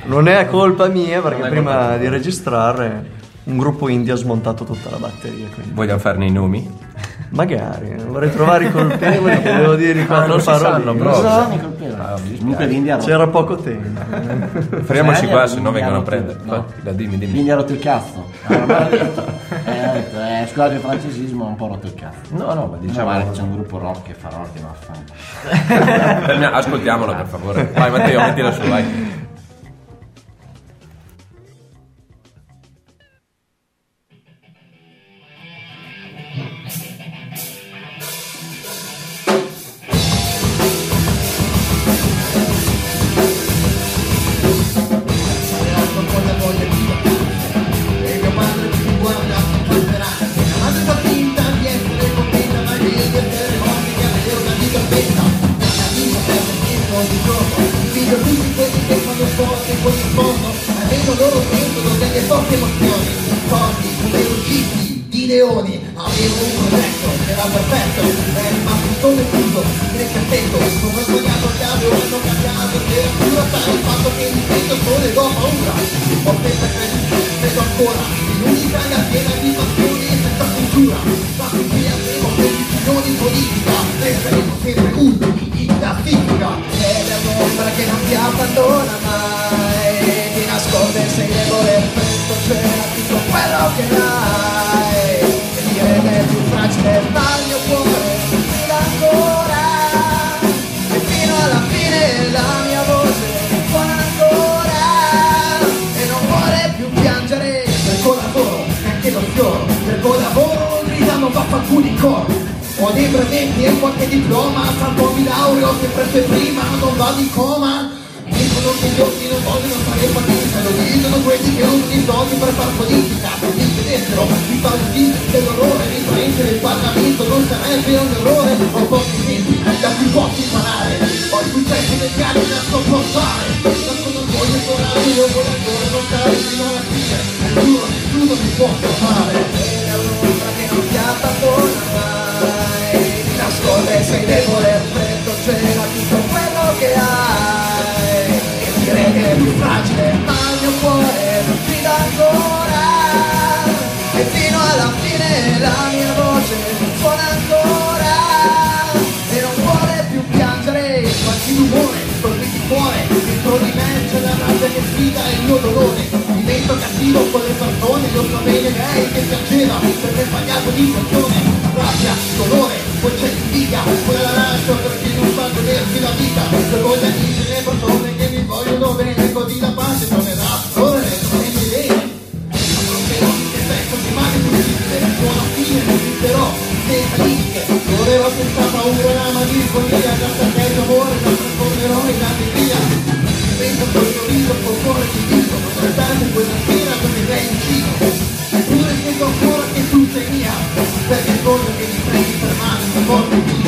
Non è colpa mia perché prima di registrare un gruppo indie ha smontato tutta la batteria. Quindi. Vogliamo farne i nomi? Magari, vorrei trovare i colpevoli che devo dire Ah, quattro non si parole. sanno, so, mi colpeva. Comunque l'India C'era poco tempo. Fermiamoci qua, se no vengono a prendere. no. Dai, dimmi, dimmi. L'India ha rotto il cazzo. Ah, ma l'ha detto. Eh, ha detto, eh, scusate il francesismo, ha un po' rotto il cazzo. No, no, ma Diciamo diciamo... che c'è un gruppo rock che fa rock e vaffanculo. Fermia- Ascoltiamolo per favore. Vai Matteo, mettila su, vai. Leoni. Avevo un progetto, era perfetto È rimasto solo e chiuso nel cassetto Come ho sbagliato il cambio, hanno cambiato. Era più sta il fatto che mi sento solo e ho paura. Ho sempre creduto, credo ancora In un'Italia piena di passioni e senza censura Ma qui avremo per decisioni politica Resteremo sempre ultimi in classifica è un'ombra che non ti abbandona mai Ti nasconde sei debole e presto c'era tutto quello che hai E che è più fragile ma il mio cuore dà ancora. E fino alla fine la mia voce suona ancora. E non vuole più piangere Per col lavoro, neanche lo sfioro Per col lavoro gridano vaffanculo in coro ho dei brevetti e qualche diploma, po' mi laureo, che presto e prima non vado in coma. Occhi non vogliono fare fatica, lo dicono quelli che usano i soldi per far politica. Chiedessero di fare il film dell'orrore, di prendere il Parlamento non sarebbe un errore. Ho pochi tempi, da cui posso imparare. Ho i successi mediali da sopportare. Da cosa voglio tornare, io voglio ancora non stare fino alla fine. Nessuno, nessuno mi può fermare. È un'ombra che non ti abbandona mai. Ti nasconde, sei debole, freddo, c'era tutto quello che hai. È più fragile, ma il mio cuore non dà ancora. E fino alla fine la mia voce suona ancora. E non vuole più piangere, qualche rumore, colpi di cuore. Dentro di me c'è la rabbia che sfida il mio dolore. Divento cattivo con le persone, io so bene lei che piangeva per aver sbagliato l'impressione. Rabbia, dolore, poi c'è l'invidia, quella la lascio perché non fa godersi la vita. Se voglio amici le persone mi vogliono bene, così la pace tornerà a scorrere come mi bene. Però che sei così male possibile, buona fine vivrò senza limite. Correrò senza paura la malinconia, già sapere l'amore, già trasformerò in allegria. Penso col sorriso, col cuore ti dico, nonostante quella sera dove sei vicino. Eppure sento ancora che tu sei mia, perché voglio che mi prendi per mano, mi porti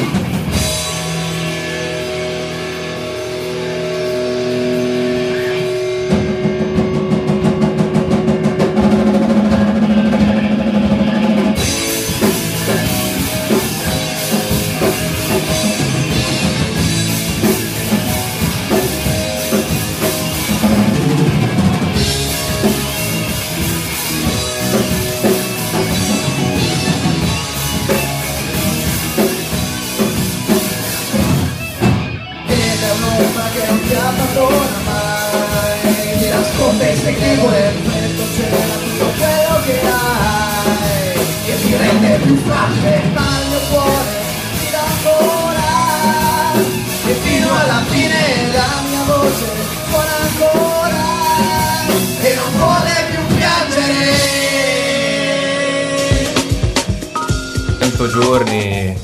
100 giorni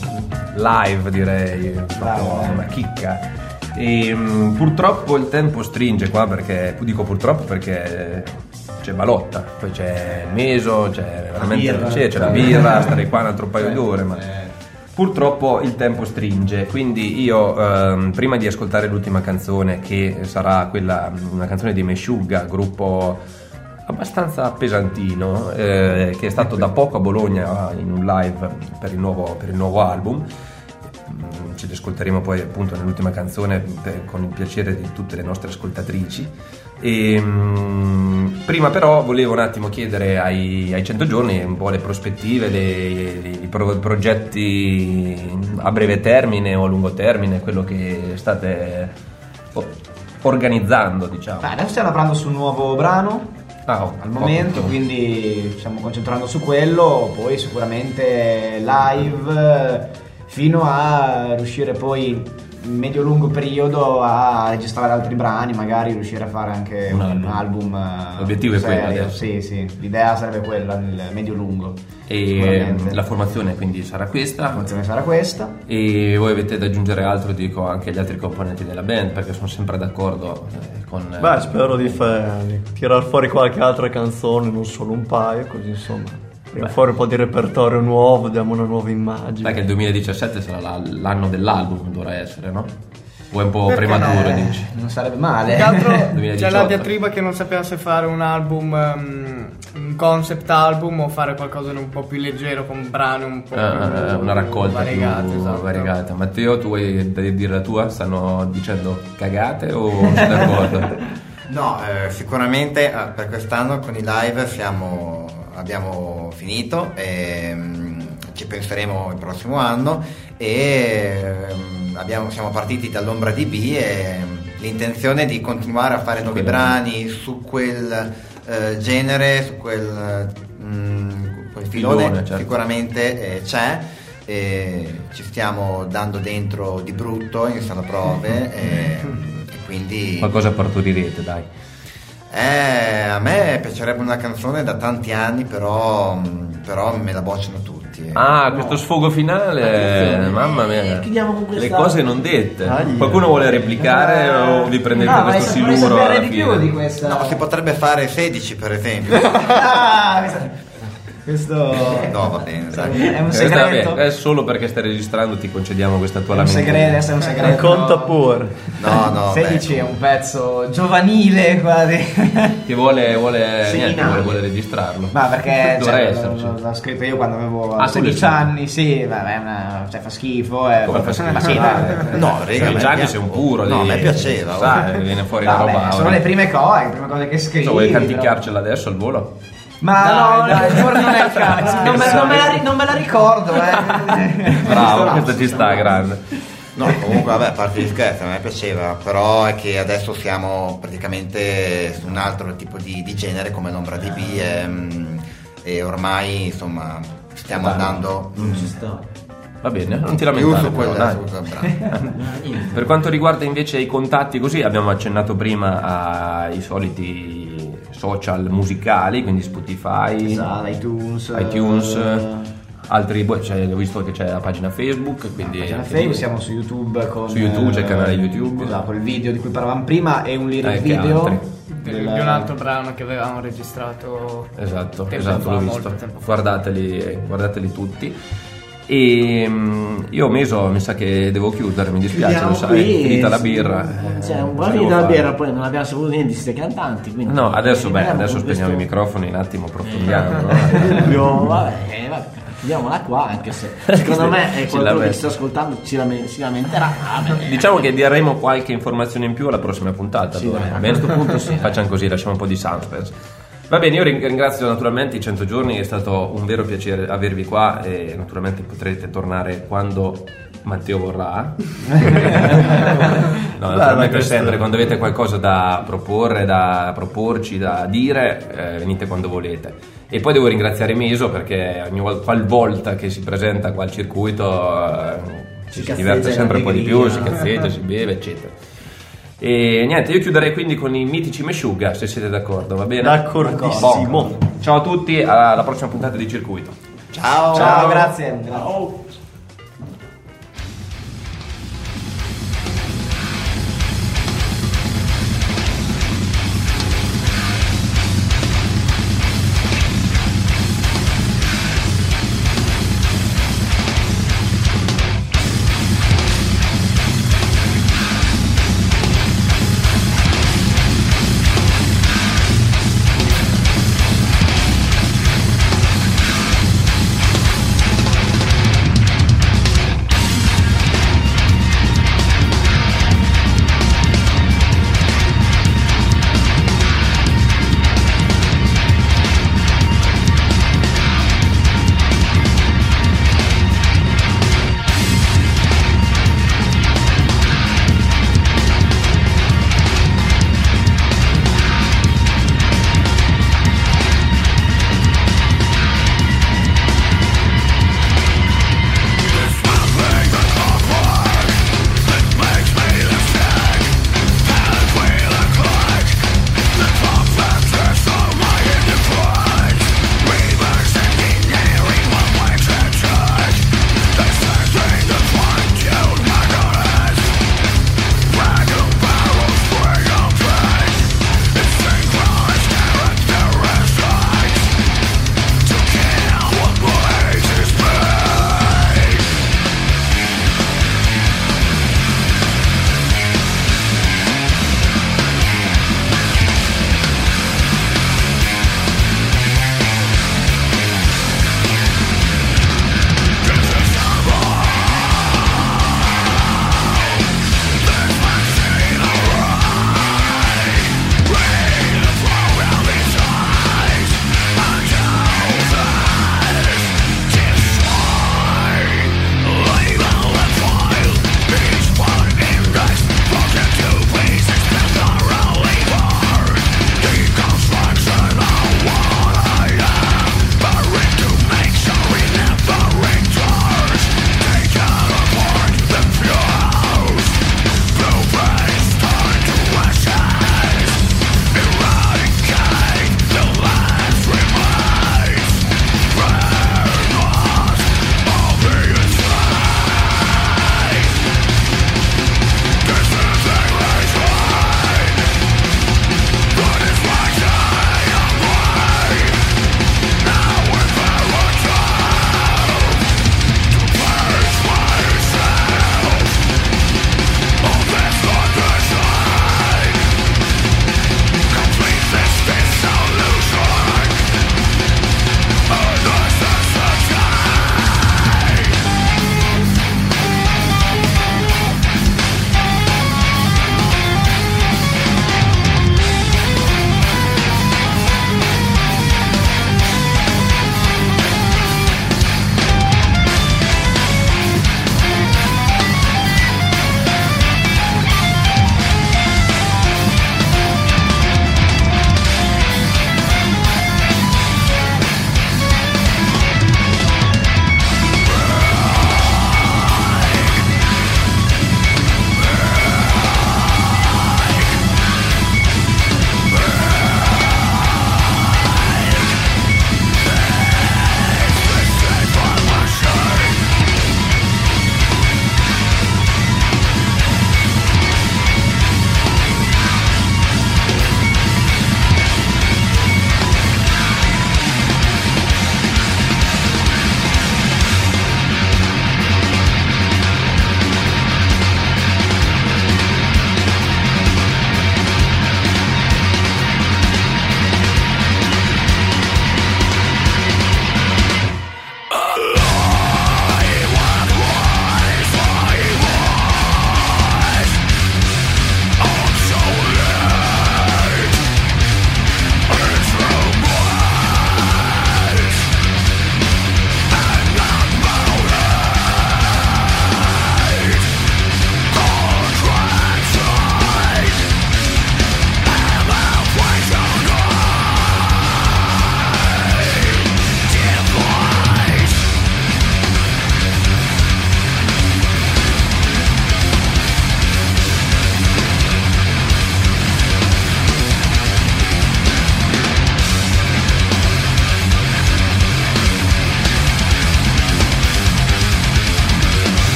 live direi, proprio una chicca. E, mm, purtroppo il tempo stringe qua perché, dico purtroppo perché c'è balotta, poi c'è meso, c'è veramente birra. sì, c'è la birra, stare qua un altro paio d'ore, ma purtroppo il tempo stringe, quindi io ehm, prima di ascoltare l'ultima canzone che sarà quella, una canzone di Meshuggah, gruppo abbastanza pesantino, eh, che è stato da poco a Bologna in un live per il nuovo, per il nuovo album. Mm, Ci ascolteremo poi appunto nell'ultima canzone per- con il piacere di tutte le nostre ascoltatrici. E, mm, prima però volevo un attimo chiedere ai, ai 100 giorni un po' le prospettive, i pro- progetti a breve termine o a lungo termine, quello che state organizzando, diciamo. Beh, adesso stiamo lavorando su un nuovo brano Ah, oh, al momento, ottimo. quindi stiamo concentrando su quello, poi sicuramente live fino a riuscire poi medio-lungo periodo a registrare altri brani, magari riuscire a fare anche Un un, album. album. eh, L'obiettivo è quello serio. adesso. Sì, sì, l'idea sarebbe quella nel medio-lungo. E la formazione quindi sarà La questa. formazione sarà questa. E voi avete da aggiungere altro, dico, anche agli altri componenti della band, perché sono sempre d'accordo eh, con... eh, Beh, spero di, fa- di tirar fuori qualche altra canzone, non solo un paio, così insomma. Tiriamo fuori un po' di repertorio nuovo, diamo una nuova immagine. Dai che il 2017 sarà la- l'anno dell'album, dovrà essere, no? O è un po' Perché prematuro, no? dici? Non sarebbe male. Più c'è 2018. la diatriba che non sapeva se fare un album, um, un concept album o fare qualcosa di un po' più leggero con brani un po' Eh, più eh, una raccolta variegate. più esatto. variegata. Matteo, tu vuoi da- dire la tua? Stanno dicendo cagate o sei d'accordo? No, eh, sicuramente eh, per quest'anno con i live siamo- abbiamo finito e mm, ci penseremo il prossimo anno e ehm, abbiamo- siamo partiti dall'ombra di B e mm, l'intenzione di continuare a fare nuovi brani su quel eh, genere, su quel, mm, quel filone, Filone, certo. sicuramente eh, c'è. E ci stiamo dando dentro di brutto in sala prove e, e quindi Qualcosa partorirete, dai. Eh, a me piacerebbe una canzone da tanti anni, però, però me la bocciano tutti. Ah, questo sfogo finale, mamma mia. Le cose non dette. Dai. Qualcuno vuole replicare o vi prendete No, questo siluro alla di più fine? di questa. No, si potrebbe fare 16 per esempio. Ah, questo No, va bene, è un Questa, segreto. vabbè, è solo perché stai registrando ti concediamo questa tua È un segreto, è un segreto. Conta pure. No, no, 16 beh. è un pezzo giovanile quasi. Che vuole, vuole, niente, vuole, vuole registrarlo. Ma perché Dovrei cioè, esserci. l'ho, l'ho scritto io quando avevo Ah, tu l'hai 16 scritto? anni, sì, vabbè, una- cioè fa schifo. Eh, Come fa schifo? Ma sì, dai. No, raga, a me già che piace- sei un puro No, a me piaceva. Sai, viene fuori la roba. sono le prime cose, le prime cose che scrivi. Vuoi canticchiarcela adesso al volo? Ma Dai, no, dai. ancora non è il caso. Non me, non me la, non me la ricordo, eh. Bravo, Questo questa ci sta, grande. No, comunque vabbè, a parte gli scherzi, a me piaceva, però è che adesso siamo praticamente su un altro tipo di, di genere come l'ombra di B e, mm, e ormai insomma stiamo andando mm, Ci sta. Va bene, non ti più lamentare. dai. brano. Per quanto riguarda invece i contatti, così abbiamo accennato prima ai soliti social musicali, quindi Spotify, Esatto, iTunes. iTunes, eh, altri, cioè, ho visto che c'è la pagina Facebook, quindi pagina Facebook, siamo su YouTube con Su YouTube c'è il eh, canale YouTube. Esatto, il video di cui parlavamo prima e un lyric Eh, video del- di un altro brano che avevamo registrato Esatto, tempo esatto, fa, l'ho visto. tempo fa. Guardateli, guardateli tutti. E mm, io Meso mi sa che devo chiudere, mi dispiace, lo sai, qui, finita la birra. Cioè, eh, un po' finita la birra, poi non abbiamo saputo niente di queste cantanti. Quindi No, adesso beh, adesso spegniamo i questo- microfoni, un attimo approfondiamo. no? Vabbè, eh, vabbè, chiudiamola qua, anche se secondo me eh, Ci qualcuno che sta ascoltando ci lame- si lamenterà. Diciamo che daremo qualche informazione in più alla prossima puntata. Sì, allora, a questo punto sì. Facciamo così, lasciamo un po' di suspense. Va bene, io ring- ringrazio naturalmente i 100 giorni, è stato un vero piacere avervi qua e naturalmente potrete tornare quando Matteo vorrà. no, naturalmente sempre, quando avete qualcosa da proporre, da proporci, da dire, eh, venite quando volete. E poi devo ringraziare Meso perché ogni vol- qualvolta che si presenta qua al circuito eh, ci si, diverte sempre un po' di più, si cazzeggia, si beve, eccetera. E niente, io chiuderei quindi con i mitici Meshuga, se siete d'accordo, va bene? D'accordissimo. Ciao a tutti, alla prossima puntata di circuito. Ciao! Ciao, grazie. grazie.